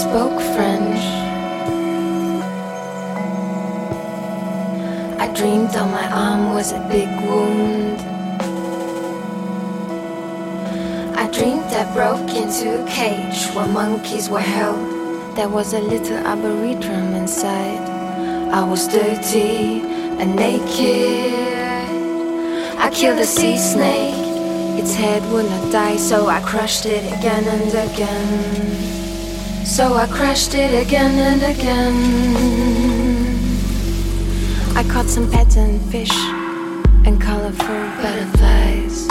Spoke French. I dreamed on my arm was a big wound. I dreamed I broke into a cage where monkeys were held. There was a little arboretum inside. I was dirty and naked. I killed a sea snake. Its head would not die, so I crushed it again and again. So I crushed it again and again. I caught some pattern fish and colorful butterflies.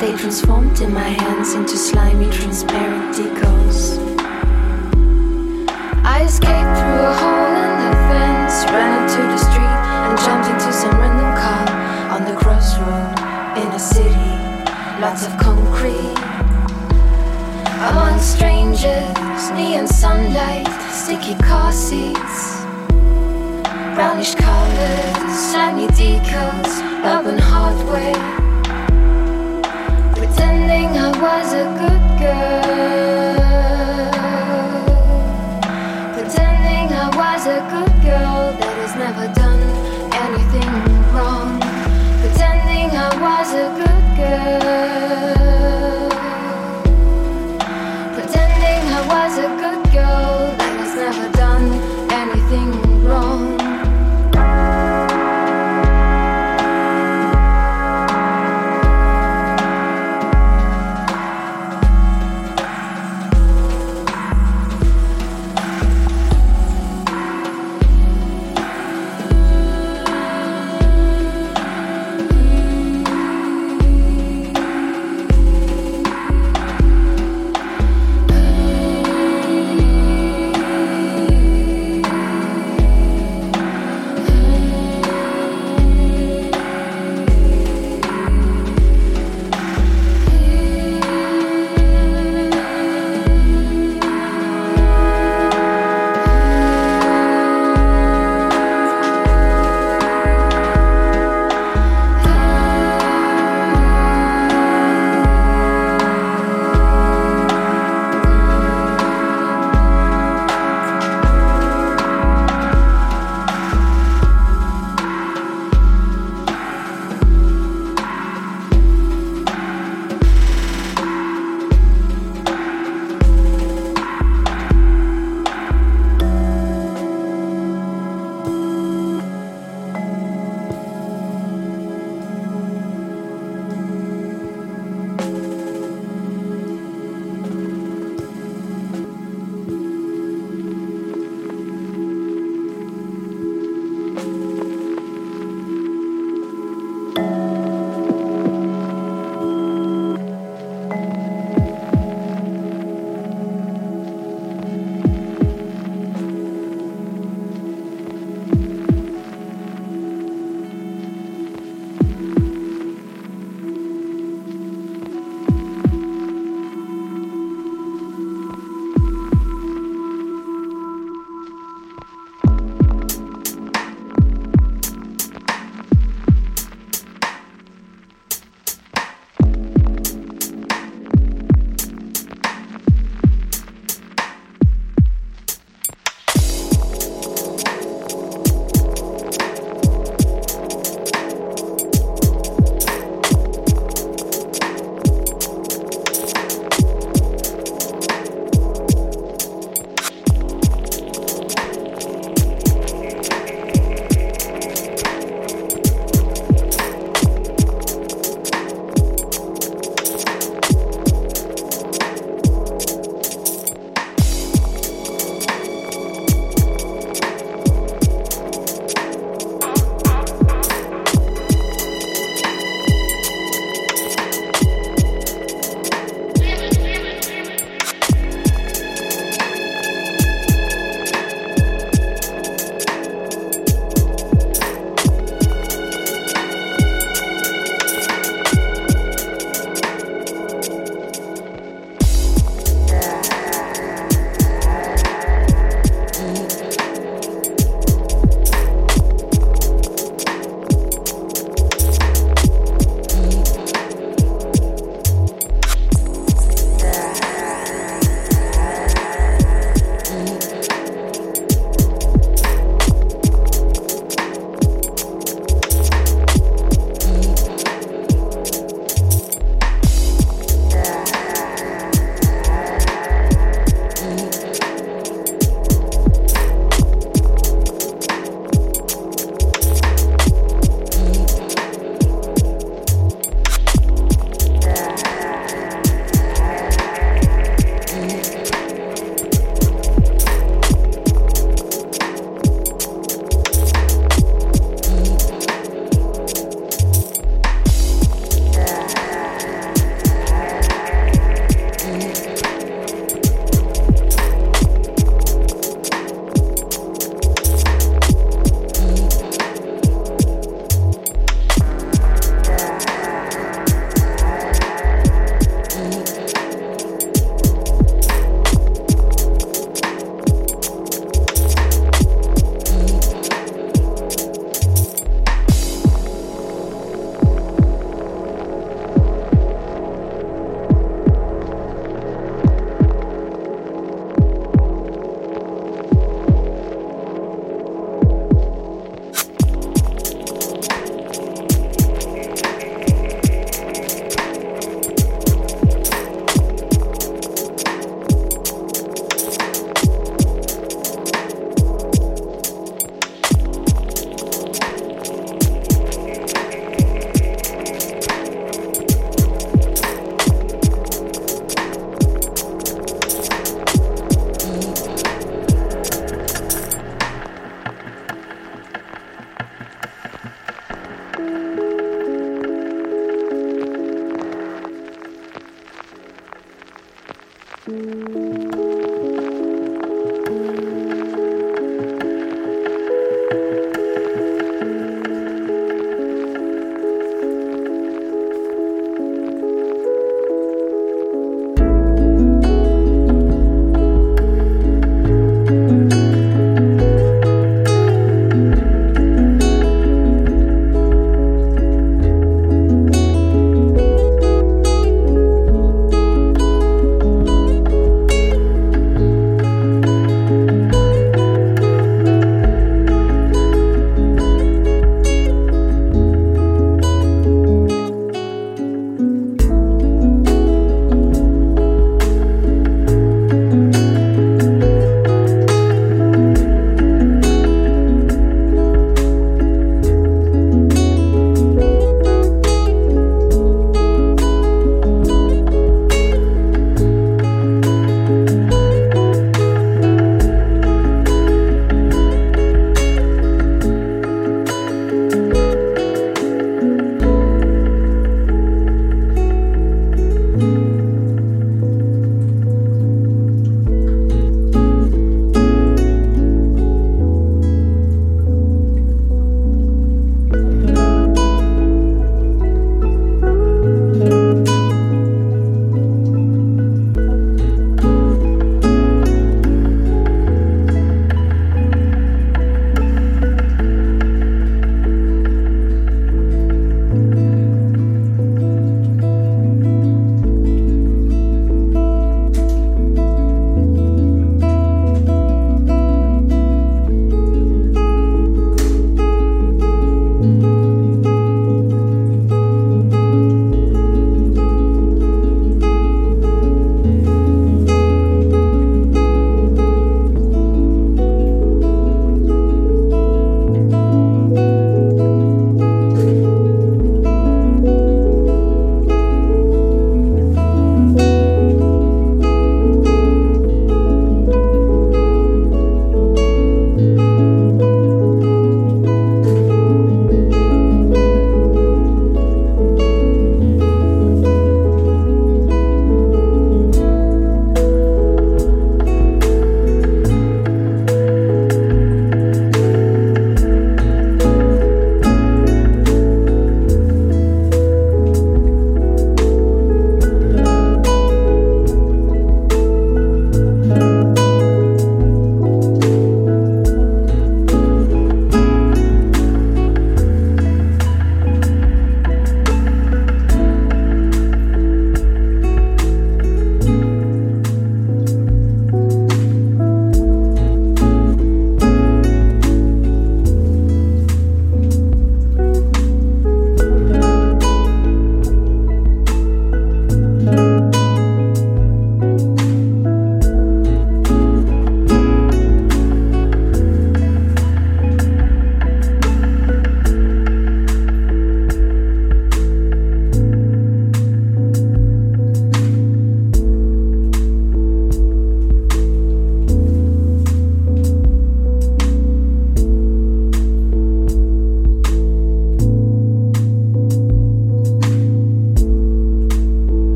They transformed in my hands into slimy, transparent decals. I escaped through a hole in the fence, ran into the street, and jumped into some random car on the crossroad in a city. Lots of concrete. Among strangers, neon sunlight, sticky car seats, brownish colors, shiny decals, urban hardware. Pretending I was a good girl. Pretending I was a good girl that has never was a